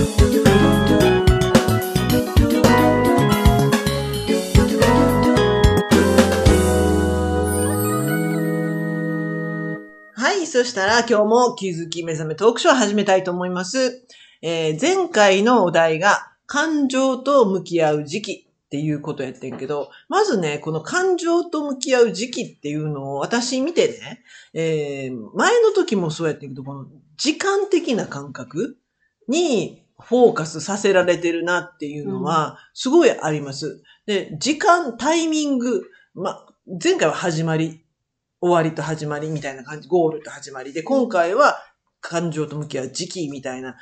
はい。そしたら今日も気づき目覚めトークショーを始めたいと思います。えー前回のお題が感情と向き合う時期っていうことやってんけど、まずね、この感情と向き合う時期っていうのを私見てね、えー前の時もそうやってんけど、この時間的な感覚にフォーカスさせられてるなっていうのは、すごいあります。で、時間、タイミング、ま、前回は始まり、終わりと始まりみたいな感じ、ゴールと始まりで、今回は感情と向き合う時期みたいな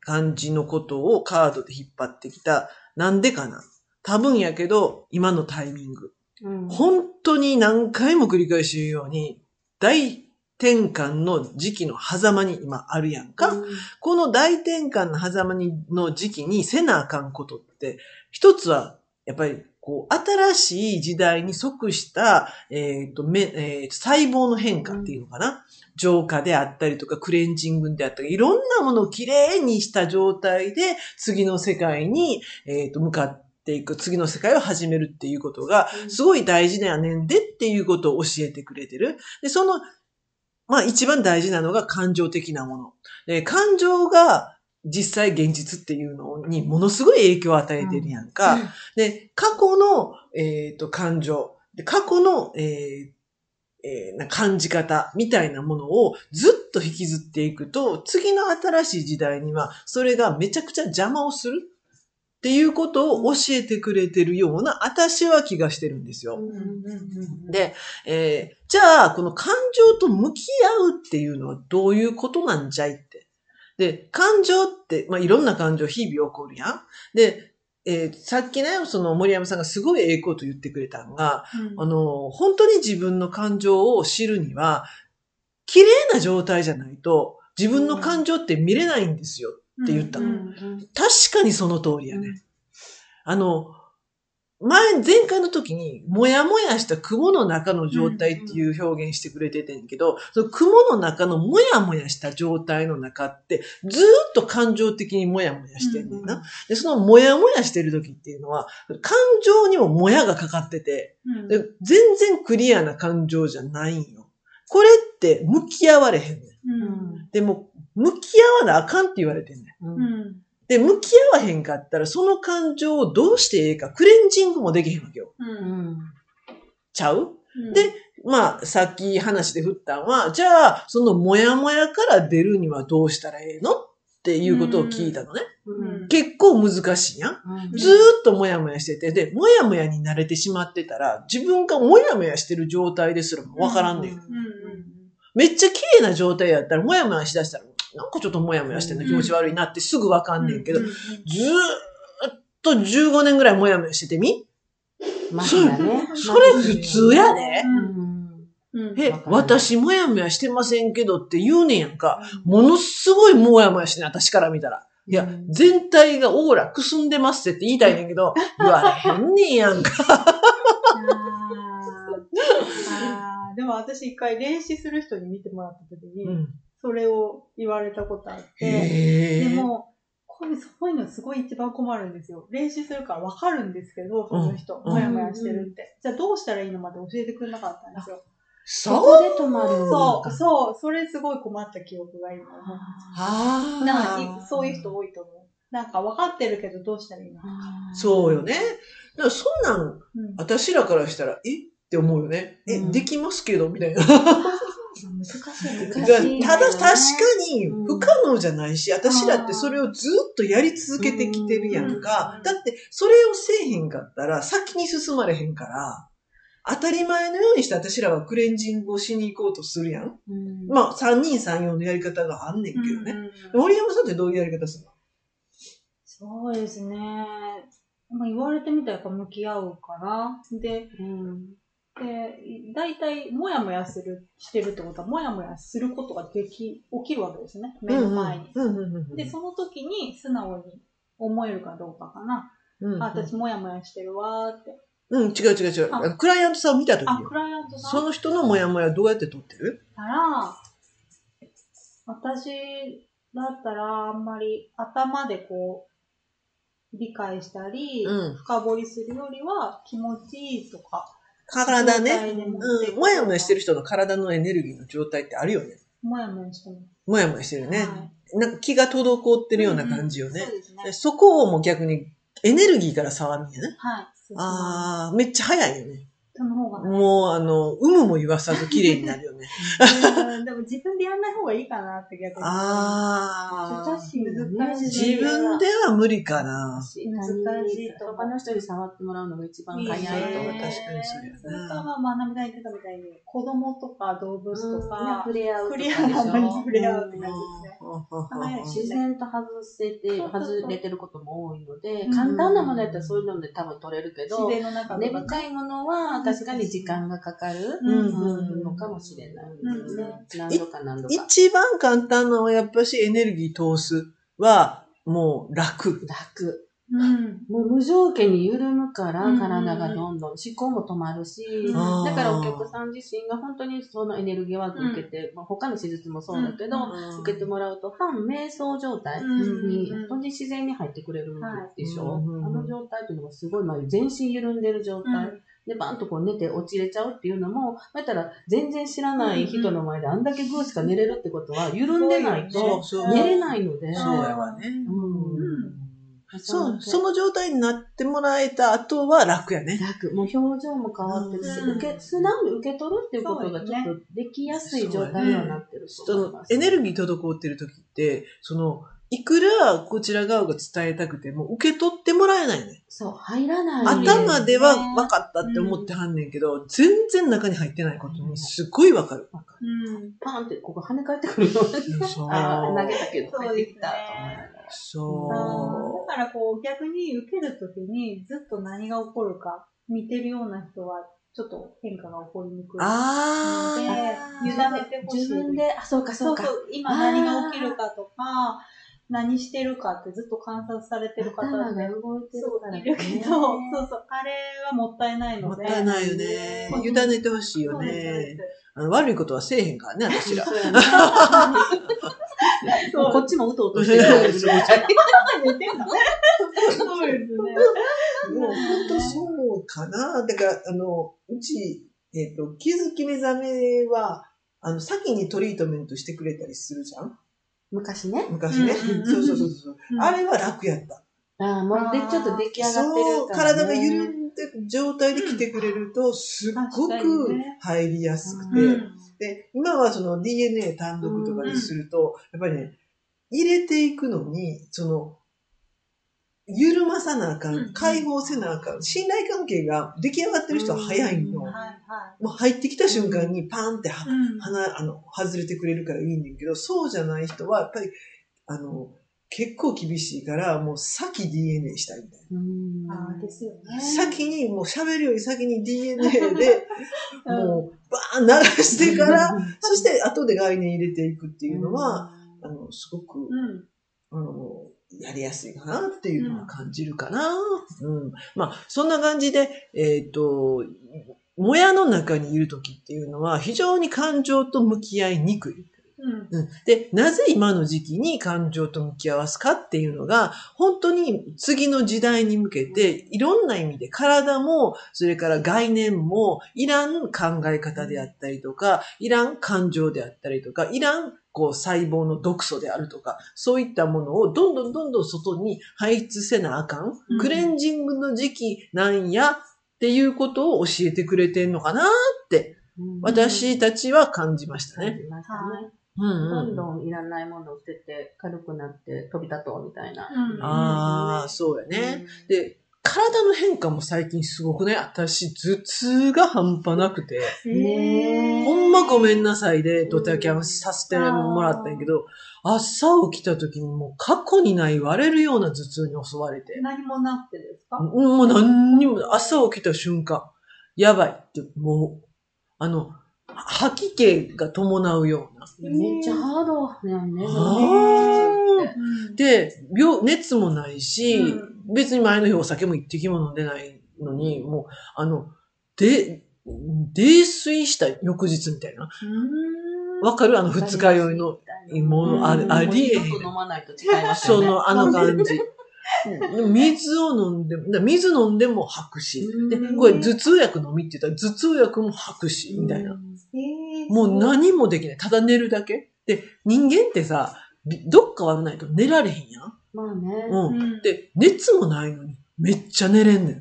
感じのことをカードで引っ張ってきた。なんでかな多分やけど、今のタイミング。うん本当に何回も繰り返し言うように、大転換の時期の狭間に今あるやんか。この大転換の狭間にの時期にせなあかんことって、一つは、やっぱり、こう、新しい時代に即した、えっ、と、め、えー細胞の変化っていうのかな。浄化であったりとか、クレンジングであったり、いろんなものをきれいにした状態で、次の世界に、えっ、と、向かっていく、次の世界を始めるっていうことが、すごい大事だよねんでっていうことを教えてくれてる。で、その、まあ一番大事なのが感情的なもの。で、感情が実際現実っていうのにものすごい影響を与えてるやんか。で、過去の、えっ、と、感情。で過去の、えーえーな感じ方みたいなものをずっと引きずっていくと、次の新しい時代には、それがめちゃくちゃ邪魔をするっていうことを教えてくれてるような、私は気がしてるんですよ。で、えーじゃあ、この感情と向き合うっていうのはどういうことなんじゃいって。で、感情って、まあ、いろんな感情日々起こるやん。で、えーさっきね、その森山さんがすごいええこと言ってくれたのが、あの、本当に自分の感情を知るには、綺麗な状態じゃないと、自分の感情って見れないんですよって言ったの。確かにその通りやね。あの、前、前回の時に、もやもやした雲の中の状態っていう表現してくれててんけど、その雲の中のもやもやした状態の中って、ずーっと感情的にもやもやしてんねんな。で、そのもやもやしてる時っていうのは、感情にももやがかかってて、で全然クリアな感情じゃないんよ。これって向き合われへんねん。でも、向き合わなあかんって言われてんねん。で、向き合わへんかったら、その感情をどうしてええか、クレンジングもできへんわけよ。ちゃう？でまあ、さっき話で振ったんは、じゃあ、そのもやもやから出るにはどうしたらええのっていうことを聞いたのね。結構難しいやん。ずーっともやもやしてて、で、もやもやに慣れてしまってたら、自分がもやもやしてる状態ですらもわからんねん。めっちゃ綺麗な状態やったら、もやもやしだしたら、なんかちょっともやもやしてんの気持ち悪いなってすぐわかんねんけど、ずーっと15年ぐらいもやもやしててみ？まだね。それ普通やで。うん。え私もやもやしてませんけどって言うねんやんか。ものすごいもやもやしてね、私から見たら。いやう、ん全体がオーラくすんでますって言いたいねんけど、言われへんねんやんか。でも私一回練習する人に見てもらった時に、うん。それを言われたことあって、でも、こういうそういうのすごい一番困るんですよ。練習するからわかるんですけど、その人、うんもやもやしてるって。じゃあどうしたらいいのまで教えてくれなかったんですよ。そこで止まるんそう、か。そう、それすごい困った記憶が今思います。あなんかいそういう人多いと思う。なんか分かってるけどどうしたらいいのそうよね。だからそんなん、うん私らからしたら、え？って思うよね。え、うんできますけど？みたいな。難しい。難がしい。ただ確かにうん不可能じゃないし、私らってそれをずっとやり続けてきてるやんかう。んだってそれをせえへんかったら先に進まれへんから、当たり前のようにして私らはクレンジングをしに行こうとするやん。うんまあ、三人三様のやり方があんねんけどね。森山さんってどういうやり方するの？そうですね。まあ、言われてみたらやっぱ向き合うかな。で、うんで、大体、もやもやする、してるってことは、もやもやすることができ、起きるわけですね。目の前に。で、その時に素直に思えるかどうかかな。うんうんあ、私もやもやしてるわーって。うん、違う違う違う。ああのクライアントさんを見たときあ、よク。ライアントさんその人のモヤモヤどうやって取ってる？たら、私だったらあんまり頭でこう、理解したり、うん深掘りするよりは気持ちいいとか。体ね。うん。もやもやしてる人の体のエネルギーの状態ってあるよね。もやもやしてます。もやもやしてるね。はいなんか気が滞ってるような感じよね。そうですねで。そこをもう逆にエネルギーから触るんやね。はい。そうああ、めっちゃ早いよね。もう、あの、有無も言わさず綺麗になるよね。うんでも自分でやんない方がいいかなって逆に。ああ。難しい。難しい自分では無理かな。難しい他の人に触ってもらうのが一番早いといい思う。ね確かにそうやなそれか、まあ、まなみさん言ってたみたいに、子供とか動物とか、触れ合う触れ合う触れ合うって感じですね。うん自然と外せて、外れてることも多いのでう、ん簡単なものやったらそういうので多分取れるけど、自然の中根深いものは確かに時間がかかるうんのかもしれないですね。何度か何度か。一番簡単なのはやっぱしエネルギー通すはもう楽。楽。うん。もう無条件に緩むからうん体がどんどん思考も止まるし、あー。だからお客さん自身が本当にそのエネルギーワークを受けて、まあ、他の手術もそうだけど、うん受けてもらうと半瞑想状態うんに本当に自然に入ってくれるでしょ、はい。うんあの状態っていうのがすごい、まあ、全身緩んでる状態、うん。でバンとこう寝て落ちれちゃうっていうのも、またら全然知らない人の前であんだけグーしか寝れるってことは緩んでないと寝れないので、そうやわね。うんそう、その状態になってもらえた後は楽やね。楽。もう表情も変わってるし、うん受け、素直に受け取るっていうことがちょっとできやすい状態にはなってるとそ思います。のエネルギー滞ってる時って、その、いくらこちら側が伝えたくても受け取ってもらえないね。そう、入らない。頭では分かったって思ってはんねんけど、全然中に入ってないことにすっごい分かる。うん。パンってここ跳ね返ってくるよ。そう。投げたけど入ってきたと思いそだからこう逆に受けるときにずっと何が起こるか見てるような人はちょっと変化が起こりにくう。い。あであ。委ねてほしい。自分で、あ、そうかそか。そううそう、今何が起きるかとか、何してるかってずっと観察されてる方が動いてるからね。そういるけど、そうそう、あれはもったいないもっので。たいないよね。委ねてほしいよねで。あの悪いことはせえへんからね、私ら。こっちもうとうとしてる。そう言ってんだそうですね。もう本当そうかな。だから、あの、うち、えっ、と、気づき目覚めは、あの、先にトリートメントしてくれたりするじゃん？昔ね。昔ね。そうそうそうそう、うんあれは楽やった。ああ、もうで、ちょっと出来上がってそう、るから、ね。体が緩んでる状態で来てくれると、すっごく入りやすくうて、うんで、今はその DNA 単独とかにすると、やっぱりね、入れていくのに、その、緩まさなあかうんん、解放せなあかん、信頼関係が出来上がってる人は早いの。うん。はいはもう入ってきた瞬間にパーンっては、い。うん。鼻、あの、外れてくれるからいいねんけど、そうじゃない人は、やっぱり、あの、結構厳しいから、もう先 DNA したいみたいうん。あーですよね。な。先に、もう喋るより先に DNA で、もう、バーン流してから、そして後で概念入れていくっていうのは、あの、すごく、うん。あの、やりやすいかなっていうのは感じるかな。うん。まあ、そんな感じで、えっ、と、もやの中にいるときっていうのは非常に感情と向き合いにくい。うん。うん、で、なぜ今の時期に感情と向き合わすかっていうのが、本当に次の時代に向けて、いろんな意味で体も、それから概念も、いらん考え方であったりとか、いらん感情であったりとか、いらんこう細胞の毒素であるとか、そういったものをどんどんどんどん外に排出せなあかん。うんクレンジングの時期なんやっていうことを教えてくれてんのかなって、うん、私たちは感じましたね。感じましたね。うんどうん。んどんいらないものを捨てて、軽くなって飛び立とうみたいな。うん。ああ、そうやね。で、体の変化も最近すごくね、私、頭痛が半端なくて、ほんまごめんなさいでドタキャンさせてもらったんやけど、朝起きた時にもう過去にない割れるような頭痛に襲われて、何もなくてですか？もう何にも、朝起きた瞬間、やばいって、もう、あの、吐き気が伴うような。めっちゃハードやんね。で、病、熱もないし、うん別に前の日お酒も一滴も飲んでないのに、もう、あの、で、泥酔した翌日みたいな。わかる？あの二日酔いの。もうありえへん。その、あの感じ。水を飲んでも、だ水飲んでも吐くし。で、これ頭痛薬飲みって言ったら頭痛薬も吐くし、みたいな。えーもう何もできない。ただ寝るだけ。で、人間ってさ、びどっか悪ないと寝られへんやん。まあね。うん。うんで、熱もないのに、めっちゃ寝れんね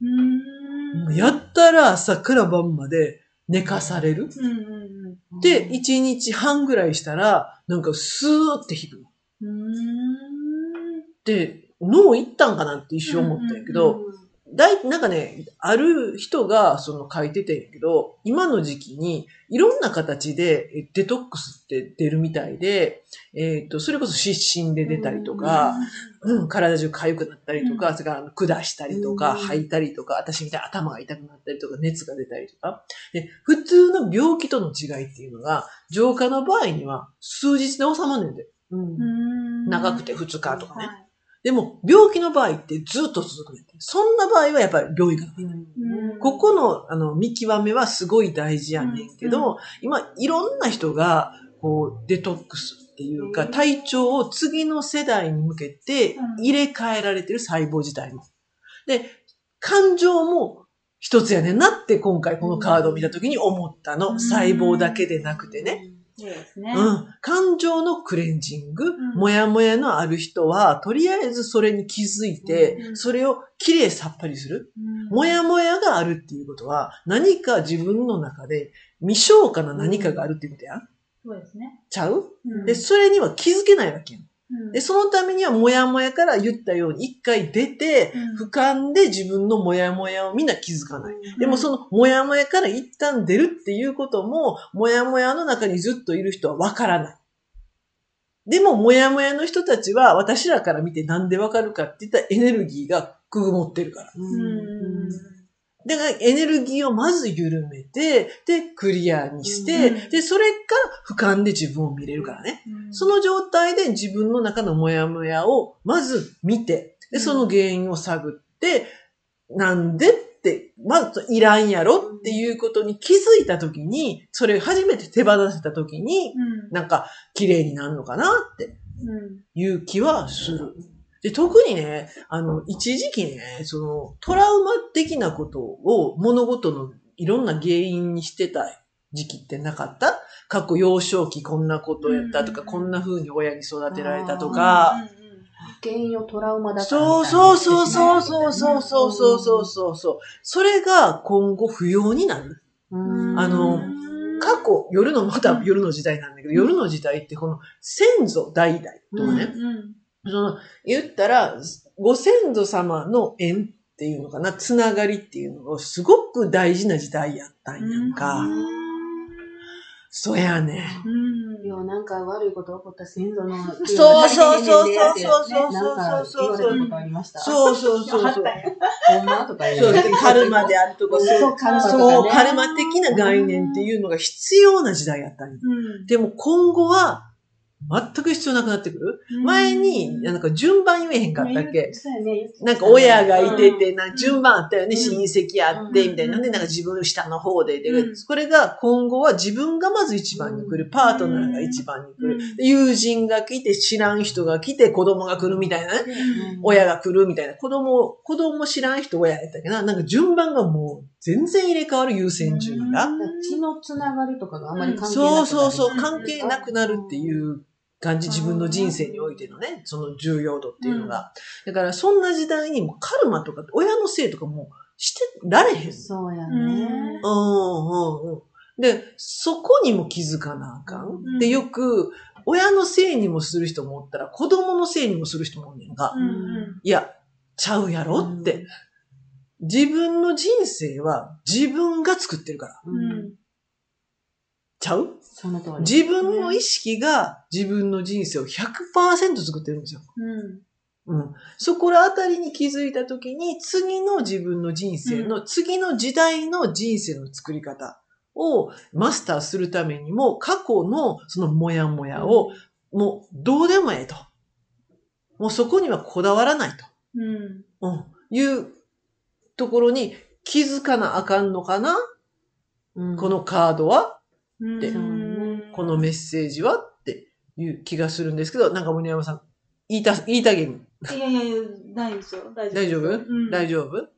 ん。もんうやったら朝から晩まで寝かされる。うんうんで、1日半ぐらいしたら、なんかスーって引くの。うん。うーん。で、脳いったんかなって一瞬思ったんやけど、だい、なんかね、ある人がその書いててんやけど、今の時期にいろんな形でえデトックスって出るみたいで、えっ、と、それこそ湿疹で出たりとか、うん、体中痒くなったりとか、うん。それから下したりとか、うん。吐いたりとか、私みたいに頭が痛くなったりとか、熱が出たりとか。で、普通の病気との違いっていうのが、浄化の場合には数日で収まんねんで。うん。長くて2日とかね。はいでも、病気の場合ってずっと続くね。そんな場合はやっぱり病院かな。うんここの、あの、見極めはすごい大事やねんけど、今、いろんな人が、こう、デトックスっていうか、うん体調を次の世代に向けてうん入れ替えられてる細胞自体も。で、感情も一つやねんなって今回このカードを見た時に思ったの。うん細胞だけでなくてね。。そうですね。うん。感情のクレンジング、んもやもやのある人は、とりあえずそれに気づいて、うんそれをきれいさっぱりする。うんもやもやがあるっていうことは、何か自分の中で未消化な何かがあるっていうことやん。そうですね。ちゃう？うんで、それには気づけないわけやん。うんで、そのためにはもやもやから言ったように一回出て、うん俯瞰で自分のもやもやをみんな気づかない。でもそのもやもやから一旦出るっていうことも、もやもやの中にずっといる人はわからない。でも、もやもやの人たちは私らから見てなんでわかるかって言ったらエネルギーがくぐもってるから。うんだからエネルギーをまず緩めて、で、クリアにして、うんで、それから俯瞰で自分を見れるからね。うんその状態で自分の中のモヤモヤをまず見て、で、うんその原因を探って、なんでって、まずいらんやろっていうことに気づいたときに、それ初めて手放せたときに、うんなんか綺麗になるのかなってうんいう気はする。で、特にね、あの、一時期ね、その、トラウマ的なことを物事のいろんな原因にしてた時期ってなかった？過去幼少期こんなことやったとか、うんこんな風に親に育てられたとうんか、原因をトラウマだからそうそうそうそうそうそうそうそうそうそう。それが今後不要になる。うん。あの過去、夜の、また夜の時代なんだけど、夜の時代ってこの先祖代々とかね、うんその、言ったら、ご先祖様の縁っていうのかな、つながりっていうのがすごく大事な時代やったんやんか。そうやね。うんいや、なんか悪いこと起こった先祖の。そうそうそうそうそうそうそう。そうそうそうそう。あったんやほんまとか言そう。カルマであるとか、そうそうカルマとかねそう、カルマ的な概念っていうのが必要な時代やったんや。うんでも今後は、全く必要なくなってくる？前に、なんか順番言えへんかったっけ？そうやね。言ってたなんか親がいてて、なんか順番あったよね、うん。親戚あって、うん。みたいな。で、なんか自分の下の方で、でうん。これが今後は自分がまず一番に来る、パートナーが一番に来る。友人が来て、知らん人が来て、子供が来るみたいなね。うん。親が来るみたいな。子供、子供知らん人親やったっけど、なんか順番がもう全然入れ替わる優先順位が。血のつながりとかがあまり関係なくなる。そうそうそう、うん。関係なくなるっていう感じ、自分の人生においてのね、その重要度っていうのが。だから、そんな時代にもカルマとか、親のせいとかもしてられへん。そうやうんね。うんうんうん。で、そこにも気づかなあかん。うんで、よく、親のせいにもする人もおったら、子供のせいにもする人もおんねんが、うんうんいや、ちゃうやろって。自分の人生は自分が作ってるから。ううんんちゃう？その通り。自分の意識が自分の人生を100%作ってるんですよ。うんうん。そこらあたりに気づいたときに、次の自分の人生の、次の時代の人生の作り方をマスターするためにも、過去のそのモヤモヤを、もうどうでもええと。もうそこにはこだわらないと。うんうん。いうところに気づかなあかんのかな、うんこのカードは、うんでうんこのメッセージはっていう気がするんですけど、なんか森山さん、言いた、言いたげに。いやいやいや、ないですよ。大丈夫。大丈夫、うん、大丈夫？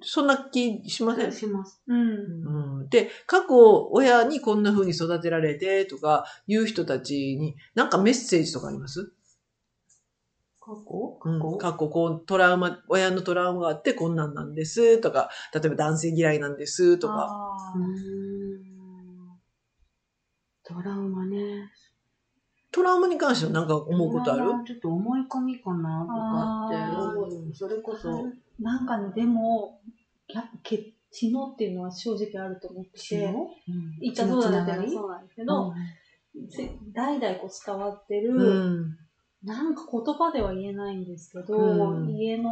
そんな気しません？します。うん。うん、で、過去、親にこんな風に育てられてとか、いう人たちに、なんかメッセージとかあります？過去？過うん去？過去、こう、トラウマ、親のトラウマがあってこんなんなんですとか、例えば男性嫌いなんですとか。あトラウマね。トラウマに関しては何か思うことある？ちょっと思い込みかなとかあって、うんそれこそ、なんかね、でも、やっぱ血血のっていうのは正直あると思ってて、うん言ったそうだね血のつながりそうなん。ですけど、せ代々こう伝わってる、うん。なんか言葉では言えないんですけど、うん。家の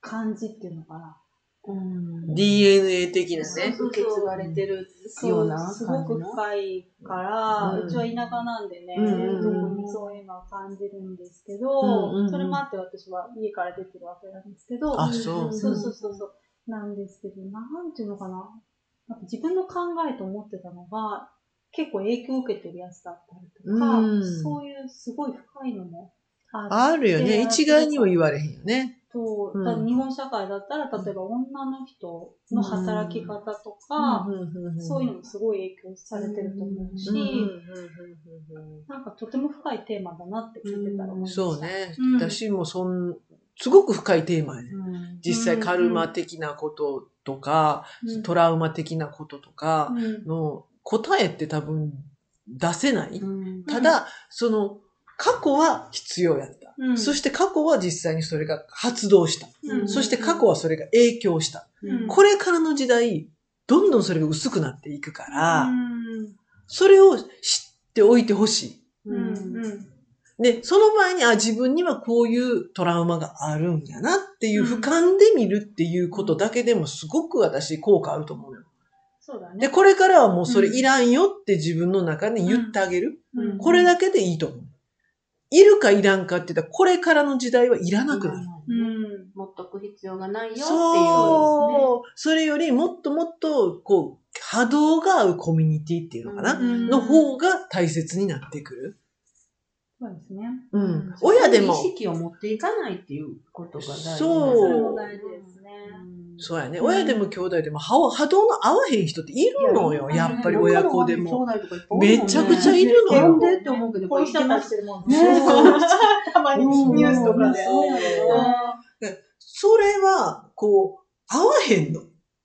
感じっていうのかな。うん、DNA 的なね。受け継がれてるようなすごく深いから、うちは田舎なんでね、特にそういうのは感じるんですけうんど、それもあって私は家から出てるわけなんですけど、あ、そう。そうそうそうそう。なんですけど、なんていうのかな。なんか自分の考えと思ってたのが、結構影響を受けてるやつだったりとか、うんそういうすごい深いのもあるよね。一概にも言われへんよね。と、うん。だから日本社会だったら、例えば女の人の働き方とか、そういうのもすごい影響されてると思うし、うん。うん。うん。うん。なん。かとても深いテーマだなって聞いてたら思いました。そうね。うん。私もそん、すごく深いテーマやね。うん。実際カルマ的なこととか、うん。トラウマ的なこととかうん。の答えって多分出せない。うん。ただ、その、過去は必要やった。うんそして過去は実際にそれが発動した。うんそして過去はそれが影響した。うんこれからの時代、どんどんそれが薄くなっていくから、うんそれを知っておいてほしい。で、その前に、あ、自分にはこういうトラウマがあるんやなっていう俯瞰で見るっていうことだけでもすごく私効果あると思うのよ。そうだね。で、これからはもうそれいらんよって自分の中に言ってあげる。うんこれだけでいいと思う。いるかいらんかって言ったら、これからの時代はいらなくなる。うん。持っとく必要がないよっていう。そう。それよりもっともっと、こう、波動が合うコミュニティっていうのかな、うんの方が大切になってくる。そうですね。うん。親でも意、識を持っていかないっていうことが大事そうそれも大事ですね。そうやね。うん親でも兄弟でも波波動の合わへん人っているのよ。やっぱり親子でも。。めちゃくちゃいるのよでって思うけど、こういう人たちいけます。してるもんね。ねそうたまにニュースとかで。それは、こう、合わへんの。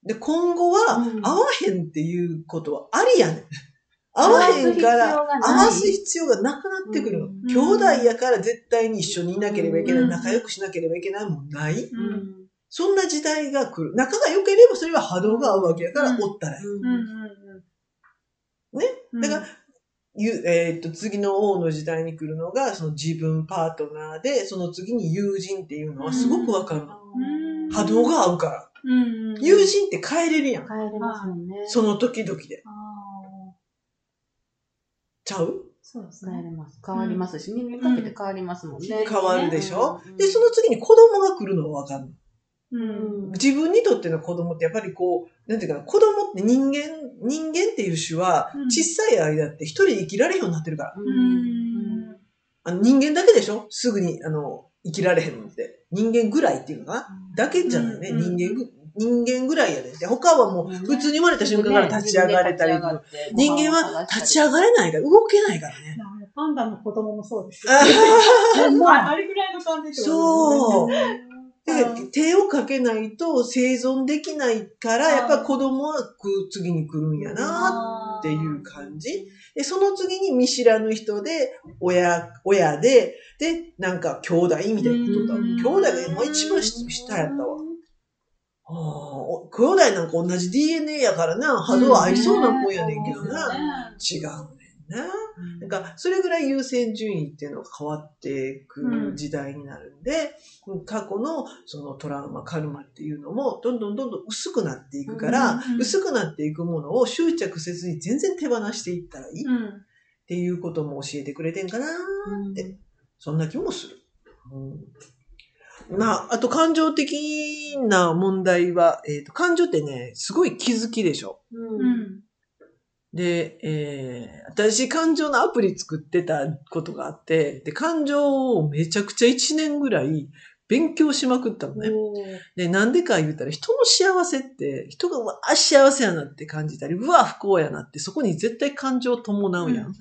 で、今後はうん、合わへんっていうことはありやねん。合わへんから、合わす必要がなくなってくるの。うん兄弟やから絶対に一緒にいなければいけない、うん仲良くしなければいけないもんない。う。うんんそんな時代が来る。仲が良ければそれは波動が合うわけやから、うんおったらいい。ねうん。だから、ゆえーっと、次の王の時代に来るのが、その自分パートナーで、その次に友人っていうのはすごくわかる波動が合うから。友人って変えれるやん。帰れますもんね。その時々で。ああ、ちゃう？そうですね。帰れます。変わりますし、人間かけて変わりますもんね。変わるでしょ？うんで、その次に子供が来るのはわかる。自分にとっての子供ってやっぱりこう、なんていうかな、子供って人間、人間っていう種はうん、小さい間って一人で生きられるようになってるから。あの人間だけでしょ？すぐに、あの、生きられへんのって。人間ぐらいっていうのかな？だけじゃないね。うん人間ぐ、人間ぐらいやで。で、他はもう普通に生まれた瞬間から立ち上がれたり。人間は立ち上がれないから、動けないからね。パンダの子供もそうですよ。あれぐらいの感じでそう。手をかけないと生存できないから、やっぱ子供はく次に来るんやなっていう感じ。で、その次に見知らぬ人で、親、親で、で、なんか兄弟みたいなことだ。うん兄弟がもう一番下やったわ。あ兄弟なんか同じ DNA やからな、波動合いそうなもんやねんけどな。違うねんな。なんか、それぐらい優先順位っていうのが変わっていく時代になるんで、過去のそのトラウマ、カルマっていうのも、どんどんどんどん薄くなっていくから、うんうん薄くなっていくものを執着せずに全然手放していったらいいっうん。ていうことも教えてくれてんかなって、そんな気もする。うん、まあ、あと感情的な問題は、えっ、と、感情ってね、すごい気づきでしょ。うん。で、えー、私感情のアプリ作ってたことがあって、で、感情をめちゃくちゃ1年ぐらい勉強しまくったのね。で、なんでか言ったら、人の幸せって、人がうわあ幸せやなって感じたり、うわ不幸やなって、そこに絶対感情を伴うやん。うん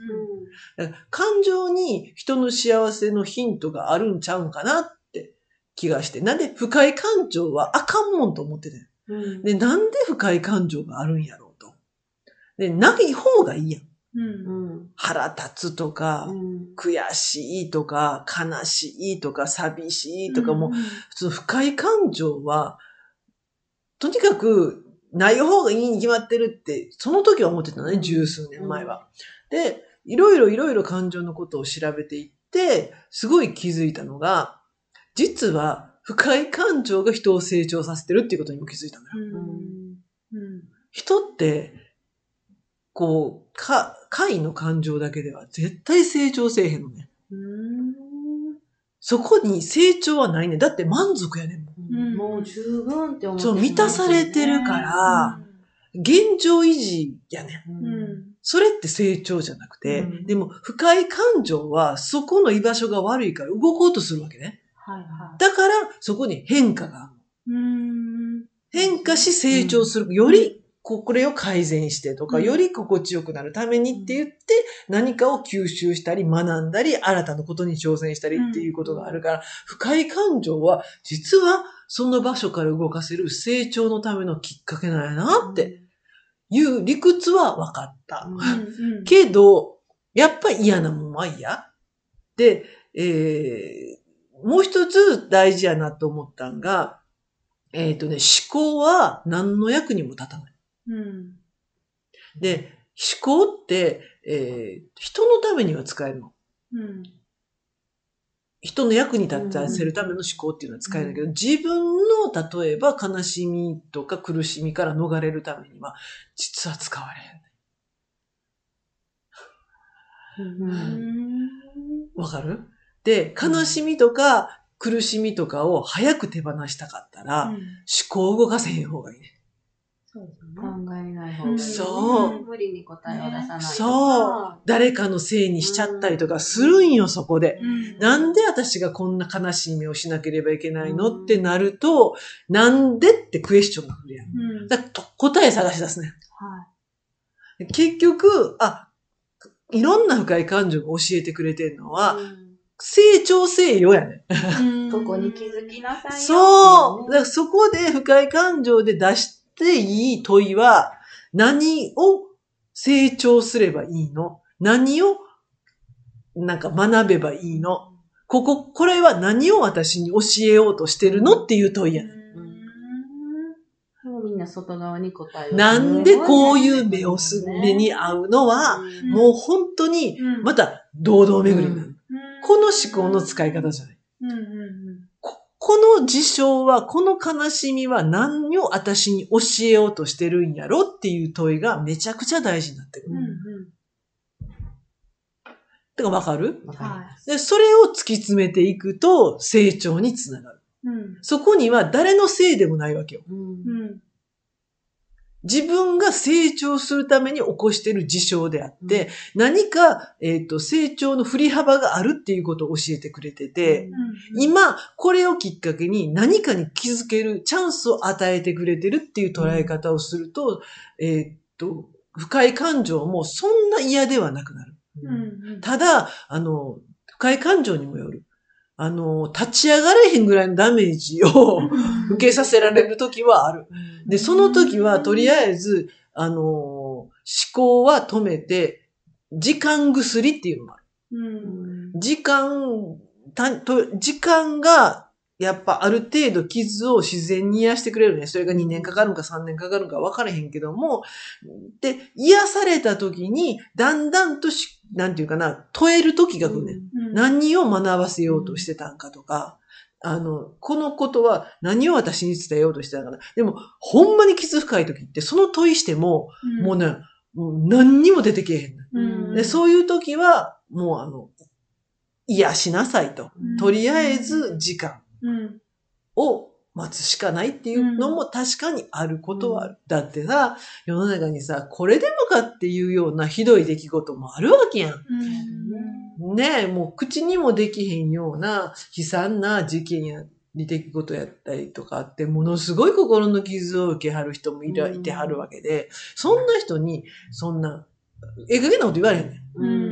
だから感情に人の幸せのヒントがあるんちゃうんかなって気がして。なんで不快感情はあかんもんと思ってて。うんで、なんで不快感情があるんやろ。で、ない方がいいやん。うんうん腹立つとか、うん悔しいとか、悲しいとか、寂しいとか、もう、んその不快感情は、とにかく、ない方がいいに決まってるって、その時は思ってたのね、うん十数年前は。で、いろいろいろいろ感情のことを調べていって、すごい気づいたのが、実は不快感情が人を成長させてるっていうことにも気づいたのよ。人って、こう、か、快の感情だけでは絶対成長せえへんのね。うんそこに成長はないね。だって満足やねんもん。うんもう十分って思ってそう満たされてるから現状維持やねん。ううんんそれって成長じゃなくて、うんでも不快感情はそこの居場所が悪いから動こうとするわけね。はいはだからそこに変化がある変化し成長する。よりここれを改善してとか、うんより心地よくなるためにって言って、何かを吸収したり学んだり、新たなことに挑戦したりっていうことがあるから、不快感情は実はその場所から動かせる成長のためのきっかけなんやなっていう理屈は分かった。けど、やっぱり嫌なもんは嫌。で、えー、もう一つ大事やなと思ったんが、えっ、とね、思考は何の役にも立たない。うんで、思考って、えー、人のためには使えるの。うん人の役に立たせるための思考っていうのは使えるんだけど、自分の、例えば悲しみとか苦しみから逃れるためには、実は使われへん。うんうんわかる？で、悲しみとか苦しみとかを早く手放したかったら、思考を動かせへん方がいいね。そうですね。えない方がいいそう無理に答えを出さないとかそう誰かのせいにしちゃったりとかするんよ、そこで。うんなんで私がこんな悲しい目をしなければいけないのってなると、なんでってクエスチョンが来るやん。うんだと答え探し出すね。は結局、あ、いろんな深い感情が教えてくれてるのは、うん成長せよやね。い。ここに気づきなさいよそう。だかねらそこで深い感情で出していい問いは、何を成長すればいいの？何を、なんか学べばいいの？ここ、これは何を私に教えようとしてるの？っていう問いやね。みんな外側に答えをなんでこういう目をす、目に合うのは、うん。もう本当に、うん。また堂々巡りになる。うん。この思考の使い方じゃない。ここの事象は、この悲しみは何を私に教えようとしてるんやろっていう問いがめちゃくちゃ大事になってくる。うんうんてかわかる？わかりますで、それを突き詰めていくと成長につながる。うんそこには誰のせいでもないわけよ。うんうん自分が成長するために起こしている事象であって、何か、えっ、と、成長の振り幅があるっていうことを教えてくれてて、うん今、これをきっかけに何かに気づけるチャンスを与えてくれてるっていう捉え方をすると、えっと、不快感情もそんな嫌ではなくなる。うんうんただ、あの、不快感情にもよる。あの、立ち上がれへんぐらいのダメージを受けさせられる時はある。で、その時はとりあえず、あの、思考は止めて、時間薬っていうのもある。うん時間、たと時間が、やっぱある程度傷を自然に癒してくれるね。それが2年かかるんか3年かかるんか分からへんけども、で、癒された時に、だんだんとし、なんていうかな、問える時が来るね。うん何を学ばせようとしてたんかとか、あの、このことは何を私に伝えようとしてたんかな。でも、ほんまに傷深い時って、その問いしても、もうね、もう何にも出てけえへんの。うんで、そういう時は、もうあの、癒しなさいと。うんとりあえず時間うんを待つしかないっていうのも確かにあることはある。だってさ、世の中にさ、これでもかっていうようなひどい出来事もあるわけやん。うん。ねえ、もう口にもできへんような悲惨な事件や、出来事やったりとかあって、ものすごい心の傷を受けはる人もいらうん。いてはるわけで、そんな人に、そんな、ええ加減なこと言われへんねん。うん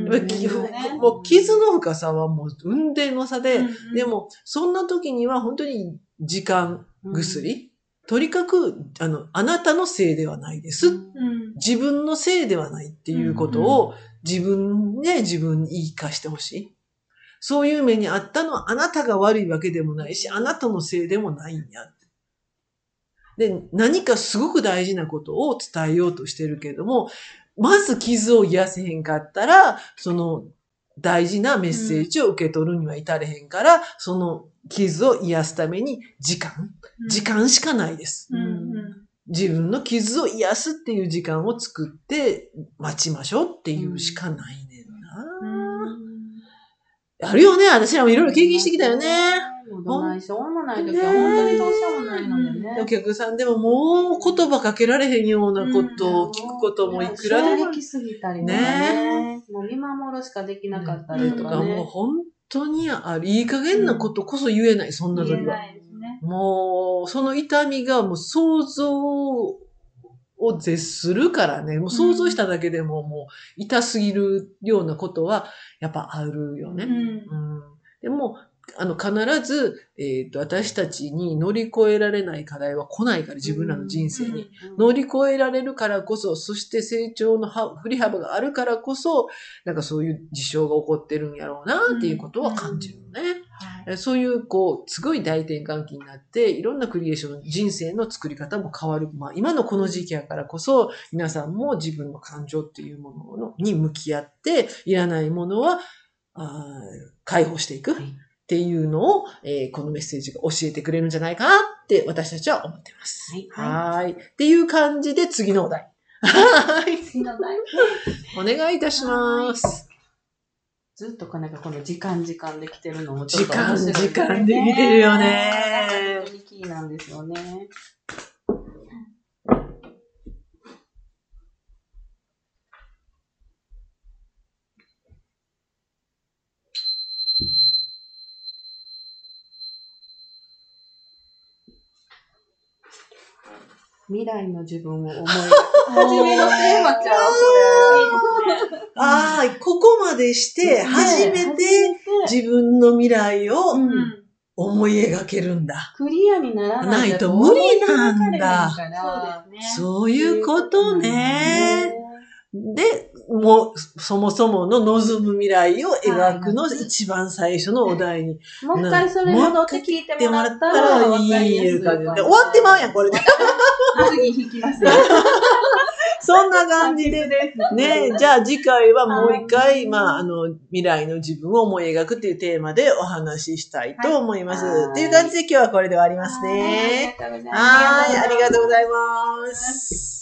もう傷の深さはもう運転の差で、うんでも、そんな時には本当に時間、薬、とにかく、あの、あなたのせいではないです。うん自分のせいではないっていうことを自分で自分に言い聞かしてほしい。そういう目にあったのはあなたが悪いわけでもないし、あなたのせいでもないんや。で、何かすごく大事なことを伝えようとしてるけれども、まず傷を癒せへんかったら、その大事なメッセージを受け取るには至れへんから、その傷を癒すために時間、時間しかないです。うんうん自分の傷を癒すっていう時間を作って待ちましょうっていうしかないねんな。あるよね。私らもいろいろ経験してきたよね。。もうどないしょうもない時は本当にどうしようもないのでね。お客さんでももう言葉かけられへんようなことを聞くこともいくらでも衝撃すぎたりね。もう見守るしかできなかったりとかもうね。本当にある。いい加減なことこそ言えない、そんな時は。もう、その痛みがもう想像を絶するからね。もう想像しただけでももう痛すぎるようなことはやっぱあるよね。うんうんでも、あの、必ず、えっ、と、私たちに乗り越えられない課題は来ないから、自分らの人生に。乗り越えられるからこそ、そして成長のは振り幅があるからこそ、なんかそういう事象が起こってるんやろうな、っていうことは感じるのね。はいえそういう、こう、すごい大転換期になって、いろんなクリエーション、人生の作り方も変わる。まあ、今のこの時期やからこそ、皆さんも自分の感情っていうもののに向き合って、いらないものは、あー解放していく。はいっていうのを、えーこのメッセージが教えてくれるんじゃないかなって私たちは思ってます。はいはーい。っていう感じで次のお題。はい。次の題お願いいたします。ずっとなんかこの時間時間できてるのもちょっ時間、と面白い時間できてるよね。本当にキーなんですよね。未来の自分を思い描く。初めのテーマちゃう、ああ、ここまでして、初めて自分の未来をうん思い描けるんだ。クリアにならないないと無理なんだ。そういうことね。で、もう、そもそもの望む未来を描くの一番最初のお題に。もう一回それ戻って聞いてでもらったらら、いい。終わってまうやん、これで。次引きますよ。そんな感じで。ね、じゃあ次回はもう一回、まあ、あの、未来の自分を思い描くっていうテーマでお話ししたいと思います。はいっていう感じで今日はこれで終わりますね。はい、ありがとうございます。